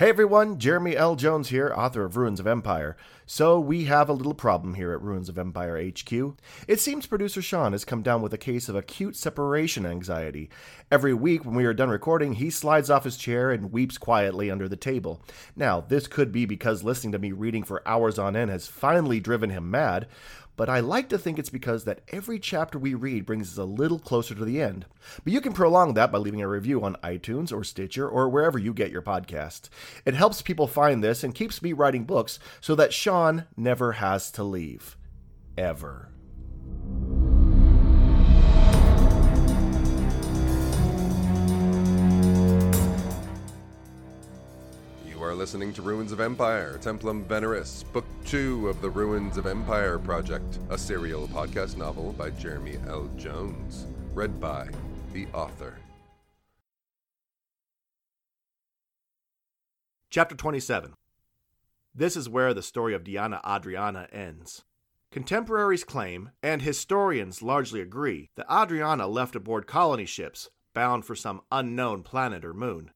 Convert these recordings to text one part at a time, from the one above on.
Hey everyone, Jeremy L. Jones here, author of Ruins of Empire. So, we have a little problem here at Ruins of Empire HQ. It seems producer Sean has come down with a case of acute separation anxiety. Every week, when we are done recording, he slides off his chair and weeps quietly under the table. Now, this could be because listening to me reading for hours on end has finally driven him mad, but I like to think it's because that every chapter we read brings us a little closer to the end. But you can prolong that by leaving a review on iTunes or Stitcher or wherever you get your podcasts. It helps people find this and keeps me writing books so that Sean never has to leave. Ever. Are listening to Ruins of Empire, Templum Veneris, Book 2 of the Ruins of Empire Project, a serial podcast novel by Jeremy L. Jones, read by the author. Chapter 27 This is where the story of Diana Adriana ends. Contemporaries claim, and historians largely agree, that Adriana left aboard colony ships bound for some unknown planet or moon.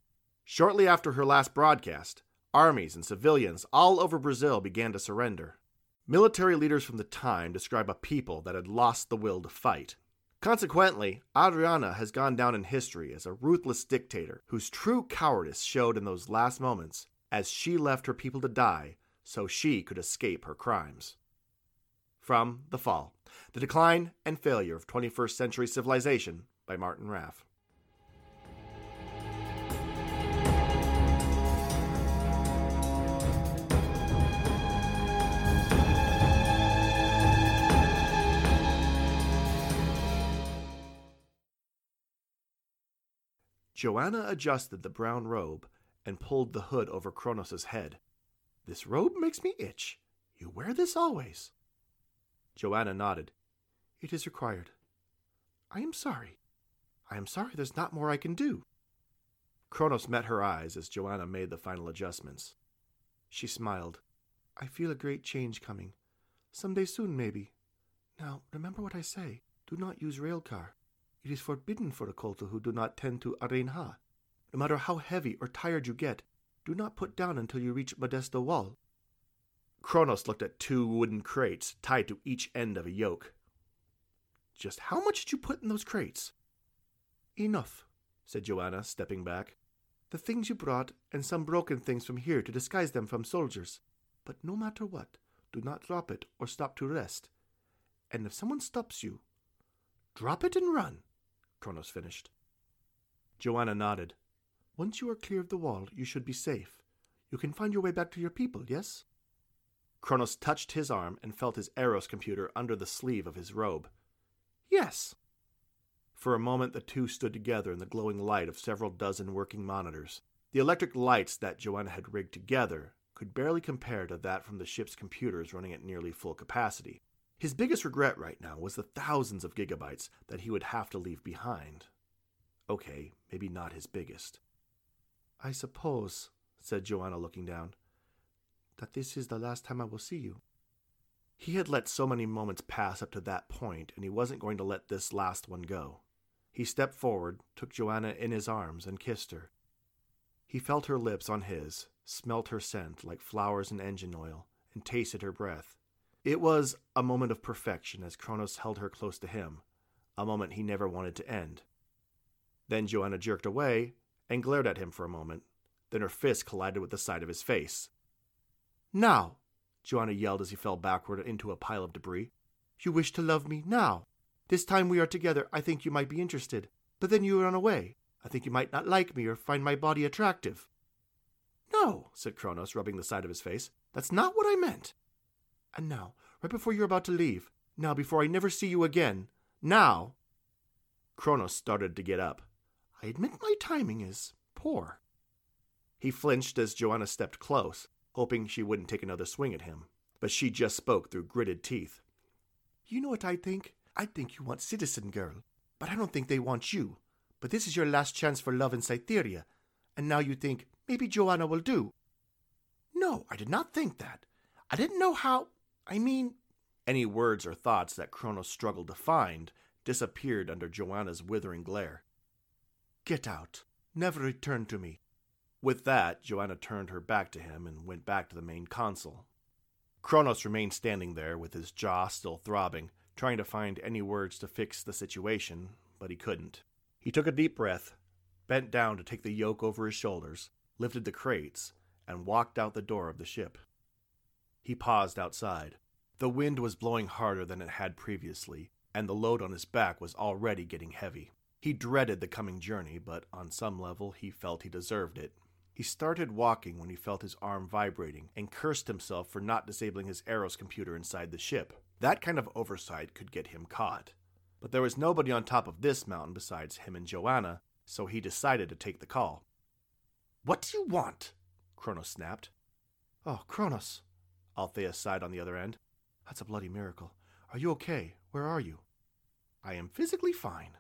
Shortly after her last broadcast, armies and civilians all over Brazil began to surrender. Military leaders from the time describe a people that had lost the will to fight. Consequently, Adriana has gone down in history as a ruthless dictator whose true cowardice showed in those last moments as she left her people to die so she could escape her crimes. From The Fall The Decline and Failure of 21st Century Civilization by Martin Raff. Joana adjusted the brown robe and pulled the hood over Cronus' head. This robe makes me itch. You wear this always. Joana nodded. It is required. I am sorry. I am sorry there's not more I can do. Cronus met her eyes as Joana made the final adjustments. She smiled. I feel a great change coming. Some day soon, maybe. Now, remember what I say. Do not use railcar. It is forbidden for a Kolto who do not tend to Arenha. No matter how heavy or tired you get, do not put down until you reach Modesto Wall. Cronus looked at two wooden crates tied to each end of a yoke. Just how much did you put in those crates? Enough, said Joana, stepping back. The things you brought, and some broken things from here to disguise them from soldiers. But no matter what, do not drop it or stop to rest. And if someone stops you, drop it and run. Cronus finished. Joana nodded. Once you are clear of the wall, you should be safe. You can find your way back to your people, yes? Cronus touched his arm and felt his Eros computer under the sleeve of his robe. Yes. For a moment, the two stood together in the glowing light of several dozen working monitors. The electric lights that Joana had rigged together could barely compare to that from the ship's computers running at nearly full capacity. His biggest regret right now was the thousands of gigabytes that he would have to leave behind. Okay, maybe not his biggest. I suppose, said Joana, looking down, that this is the last time I will see you. He had let so many moments pass up to that point, and he wasn't going to let this last one go. He stepped forward, took Joana in his arms, and kissed her. He felt her lips on his, smelt her scent like flowers and engine oil, and tasted her breath. It was a moment of perfection as Cronus held her close to him, a moment he never wanted to end. Then Joana jerked away and glared at him for a moment. Then her fist collided with the side of his face. Now, Joana yelled as he fell backward into a pile of debris. You wish to love me now. This time we are together, I think you might be interested. But then you run away. I think you might not like me or find my body attractive. No, said Cronus, rubbing the side of his face. That's not what I meant. And now, right before you're about to leave, now before I never see you again, now. Cronus started to get up. I admit my timing is poor. He flinched as Joana stepped close, hoping she wouldn't take another swing at him, but she just spoke through gritted teeth. You know what I think? I think you want Citizen Girl, but I don't think they want you. But this is your last chance for love in Cytherea, and now you think maybe Joana will do. No, I did not think that. I didn't know how. I mean, any words or thoughts that Cronus struggled to find disappeared under Joana's withering glare. Get out. Never return to me. With that, Joana turned her back to him and went back to the main console. Cronus remained standing there with his jaw still throbbing, trying to find any words to fix the situation, but he couldn't. He took a deep breath, bent down to take the yoke over his shoulders, lifted the crates, and walked out the door of the ship. He paused outside. The wind was blowing harder than it had previously, and the load on his back was already getting heavy. He dreaded the coming journey, but on some level he felt he deserved it. He started walking when he felt his arm vibrating and cursed himself for not disabling his Eros computer inside the ship. That kind of oversight could get him caught. But there was nobody on top of this mountain besides him and Joana, so he decided to take the call. What do you want? Cronus snapped. Oh, Cronus. Althea sighed on the other end. That's a bloody miracle. Are you okay? Where are you? I am physically fine.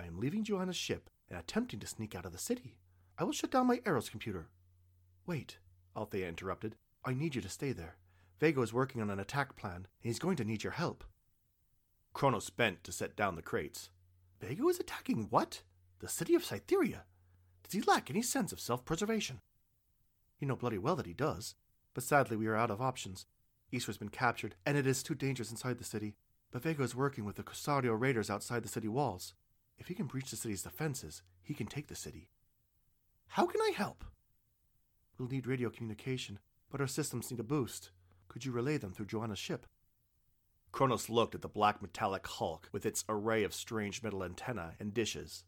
I am leaving Joana's ship and attempting to sneak out of the city. I will shut down my Eros computer. Wait, Althea interrupted. I need you to stay there. Vago is working on an attack plan, and he's going to need your help. Cronus bent to set down the crates. Vago is attacking what? The city of Cytherea? Does he lack any sense of self preservation? You know bloody well that he does, but sadly we are out of options. Isra's been captured, and it is too dangerous inside the city. But Vago is working with the Corsario raiders outside the city walls. If he can breach the city's defenses, he can take the city. How can I help? We'll need radio communication, but our systems need a boost. Could you relay them through Joana's ship? Cronus looked at the black metallic hulk with its array of strange metal antennae and dishes.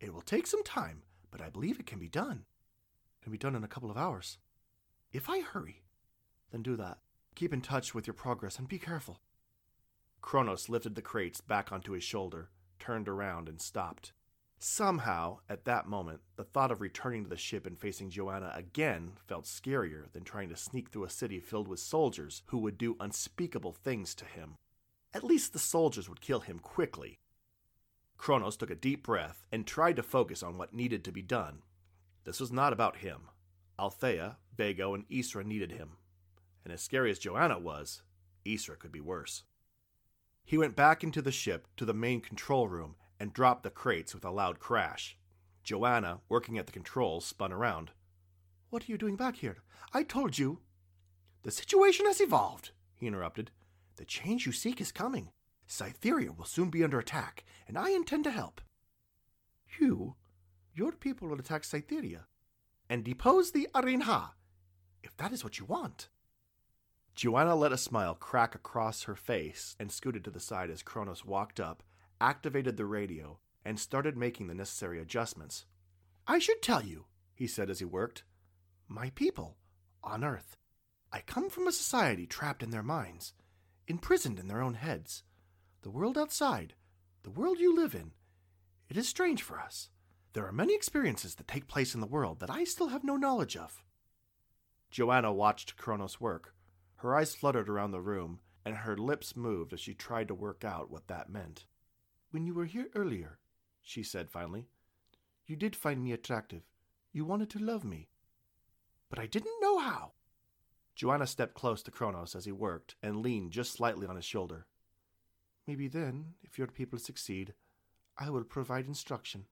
It will take some time, but I believe it can be done. It can be done in a couple of hours. If I hurry, then do that. Keep in touch with your progress and be careful. Cronus lifted the crates back onto his shoulder, turned around, and stopped. Somehow, at that moment, the thought of returning to the ship and facing Joana again felt scarier than trying to sneak through a city filled with soldiers who would do unspeakable things to him. At least the soldiers would kill him quickly. Cronus took a deep breath and tried to focus on what needed to be done. This was not about him. Althea, Vago, and Isra needed him. And as scary as Joana was, Isra could be worse. He went back into the ship to the main control room and dropped the crates with a loud crash. Joana, working at the controls, spun around. What are you doing back here? I told you. The situation has evolved, he interrupted. The change you seek is coming. Cytherea will soon be under attack, and I intend to help. You? Your people will attack Cytherea and depose the Arenha, if that is what you want. Joana let a smile crack across her face and scooted to the side as Cronus walked up activated the radio, and started making the necessary adjustments. I should tell you, he said as he worked, my people, on Earth. I come from a society trapped in their minds, imprisoned in their own heads. The world outside, the world you live in, it is strange for us. There are many experiences that take place in the world that I still have no knowledge of. Joana watched Cronus work. Her eyes fluttered around the room, and her lips moved as she tried to work out what that meant. When you were here earlier, she said finally, you did find me attractive. You wanted to love me. But I didn't know how. Joana stepped close to Cronus as he worked and leaned just slightly on his shoulder. Maybe then, if your people succeed, I will provide instruction.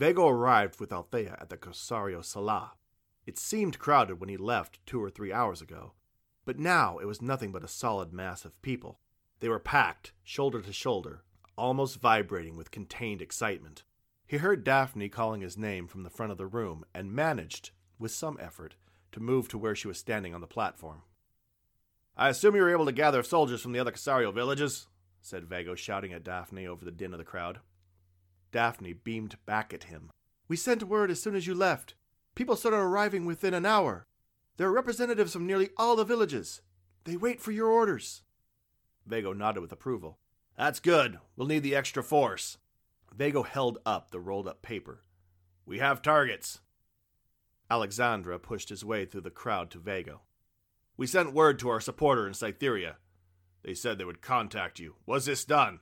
Vago arrived with Althea at the Corsario Sala, it seemed crowded when he left two or three hours ago, but now it was nothing but a solid mass of people. They were packed, shoulder to shoulder, almost vibrating with contained excitement. He heard Daphne calling his name from the front of the room and managed, with some effort, to move to where she was standing on the platform. I assume you were able to gather soldiers from the other Corsario villages, said Vago, shouting at Daphne over the din of the crowd. Daphne beamed back at him. We sent word as soon as you left. People started arriving within an hour. There are representatives from nearly all the villages. They wait for your orders. Vago nodded with approval. That's good. We'll need the extra force. Vago held up the rolled up paper. We have targets. Alexandra pushed his way through the crowd to Vago. We sent word to our supporter in Cytherea. They said they would contact you. Was this done?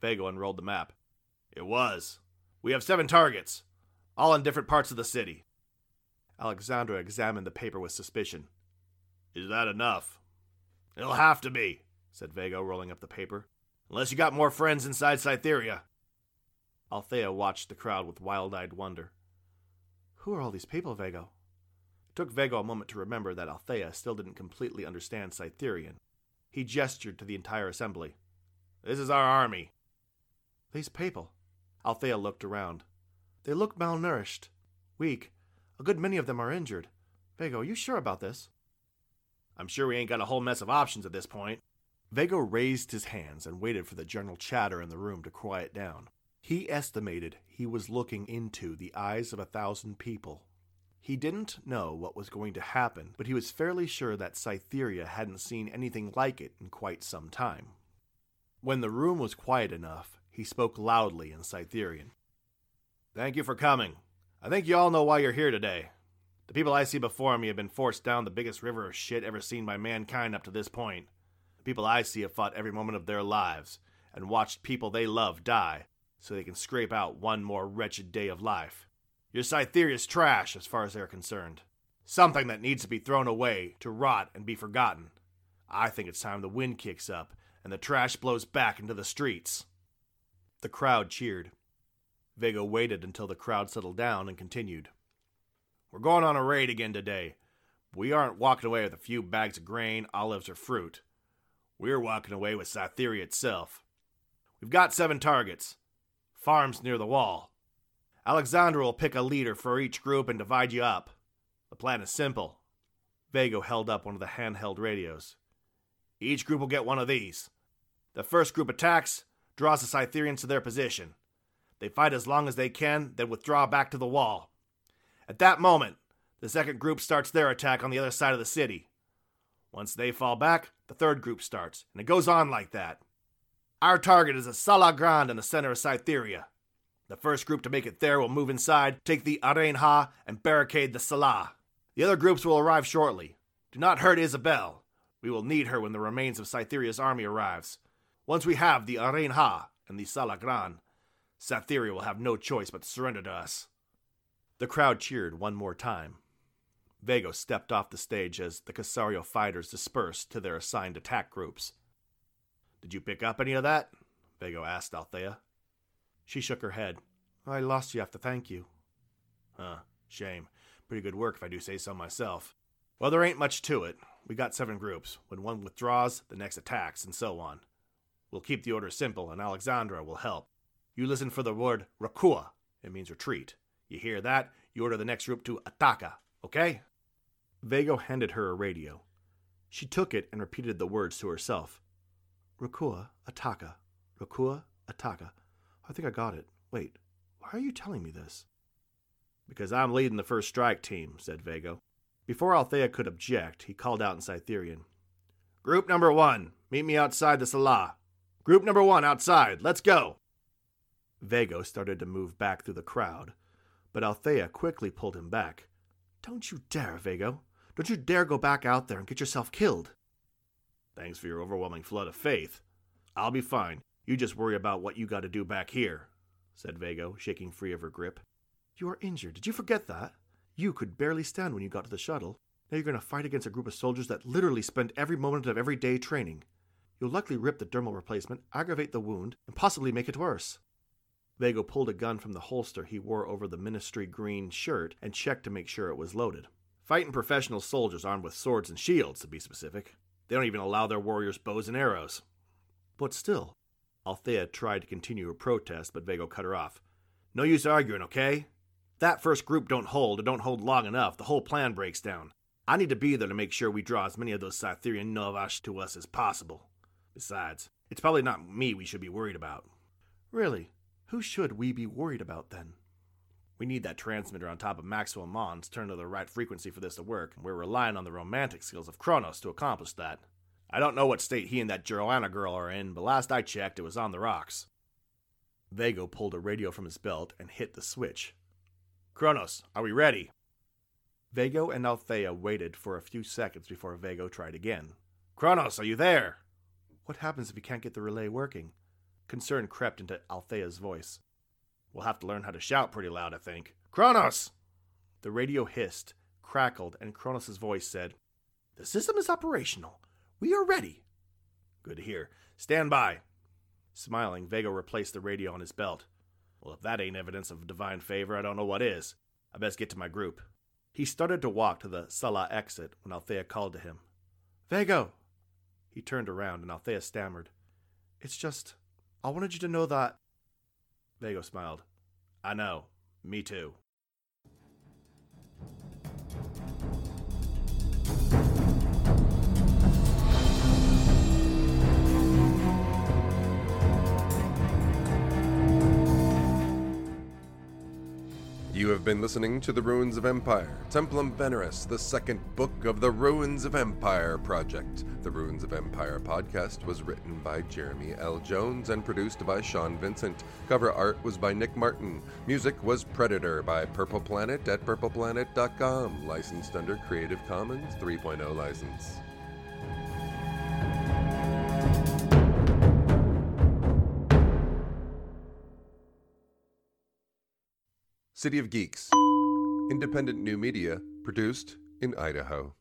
Vago unrolled the map. It was. We have seven targets all in different parts of the city. Alexandra examined the paper with suspicion. Is that enough? It'll have to be. said Vago, rolling up the paper. Unless you got more friends inside Cytherea. Althea watched the crowd with wild eyed wonder. Who are all these people, Vago? It took Vago a moment to remember that Althea still didn't completely understand Cytherian. He gestured to the entire assembly. This is our army. These people. Althea looked around. They look malnourished, weak. A good many of them are injured. Vago, are you sure about this? I'm sure we ain't got a whole mess of options at this point. Vago raised his hands and waited for the general chatter in the room to quiet down. He estimated he was looking into the eyes of a thousand people. He didn't know what was going to happen, but he was fairly sure that Cytherea hadn't seen anything like it in quite some time. When the room was quiet enough, he spoke loudly in Cytherian. Thank you for coming. I think you all know why you're here today. The people I see before me have been forced down the biggest river of shit ever seen by mankind up to this point. The people I see have fought every moment of their lives and watched people they love die so they can scrape out one more wretched day of life. Your Cytherea's trash as far as they're concerned. Something that needs to be thrown away to rot and be forgotten. I think it's time the wind kicks up and the trash blows back into the streets. The crowd cheered. Vago waited until the crowd settled down and continued. We're going on a raid again today. We aren't walking away with a few bags of grain, olives, or fruit. We're walking away with Cytherea itself. We've got seven targets. Farms near the wall. Alexandra will pick a leader for each group and divide you up. The plan is simple. Vago held up one of the handheld radios. Each group will get one of these. The first group attacks, draws the Cytherians to their position. They fight as long as they can, then withdraw back to the wall. At that moment, the second group starts their attack on the other side of the city. Once they fall back, the third group starts, and it goes on like that. Our target is a Sala Grande in the center of Cytherea. The first group to make it there will move inside, take the Arenha, and barricade the Sala. The other groups will arrive shortly. Do not hurt Isabel. We will need her when the remains of Cytherea's army arrives. Once we have the Arenha and the Sala Grande, Cytherea will have no choice but to surrender to us. The crowd cheered one more time. Vago stepped off the stage as the Corsario fighters dispersed to their assigned attack groups. Did you pick up any of that? Vago asked Althea. She shook her head. I lost you after thank you. Huh, shame. Pretty good work if I do say so myself. Well, there ain't much to it. We got seven groups. When one withdraws, the next attacks, and so on. We'll keep the order simple, and Alexandra will help. You listen for the word Recua. It means retreat. You hear that? You order the next group to Ataca, okay? Vago handed her a radio. She took it and repeated the words to herself. Recua, Ataca. Recua, Ataca. I think I got it. Wait, why are you telling me this? Because I'm leading the first strike team, said Vago. Before Althea could object, he called out in Cytherian. Group number one, meet me outside the Sala. Group number one outside, let's go. Vago started to move back through the crowd, but Althea quickly pulled him back. Don't you dare, Vago. Don't you dare go back out there and get yourself killed. Thanks for your overwhelming flood of faith. I'll be fine. You just worry about what you got to do back here, said Vago, shaking free of her grip. You are injured. Did you forget that? You could barely stand when you got to the shuttle. Now you're going to fight against a group of soldiers that literally spend every moment of every day training. You'll likely rip the dermal replacement, aggravate the wound, and possibly make it worse. Vago pulled a gun from the holster he wore over the ministry green shirt and checked to make sure it was loaded. Fighting professional soldiers armed with swords and shields, to be specific. They don't even allow their warriors bows and arrows. But still, Althea tried to continue her protest, but Vago cut her off. No use arguing, okay? That first group don't hold or don't hold long enough, the whole plan breaks down. I need to be there to make sure we draw as many of those Cytherian Novash to us as possible. Besides, it's probably not me we should be worried about. Really? Who should we be worried about then? We need that transmitter on top of Maxwell Mons turned to the right frequency for this to work, and we're relying on the romantic skills of Cronus to accomplish that. I don't know what state he and that Joana girl are in, but last I checked, it was on the rocks. Vago pulled a radio from his belt and hit the switch. Cronus, are we ready? Vago and Althea waited for a few seconds before Vago tried again. Cronus, are you there? What happens if we can't get the relay working? Concern crept into Althea's voice. We'll have to learn how to shout pretty loud, I think. Cronus! The radio hissed, crackled, and Cronus' voice said, The system is operational. We are ready. Good to hear. Stand by. Smiling, Vago replaced the radio on his belt. Well, if that ain't evidence of divine favor, I don't know what is. I best get to my group. He started to walk to the sala exit when Althea called to him. Vago! He turned around and Althea stammered. It's just, I wanted you to know that. Vago smiled. I know. Me too. You have been listening to The Ruins of Empire, Templum Veneris, the second book of the Ruins of Empire project. The Ruins of Empire podcast was written by Jeremy L. Jones and produced by Sean Vincent. Cover art was by Nick Martin. Music was Predator by Purple Planet at purpleplanet.com, licensed under Creative Commons 3.0 license. City of Geeks. Independent new media produced in Idaho.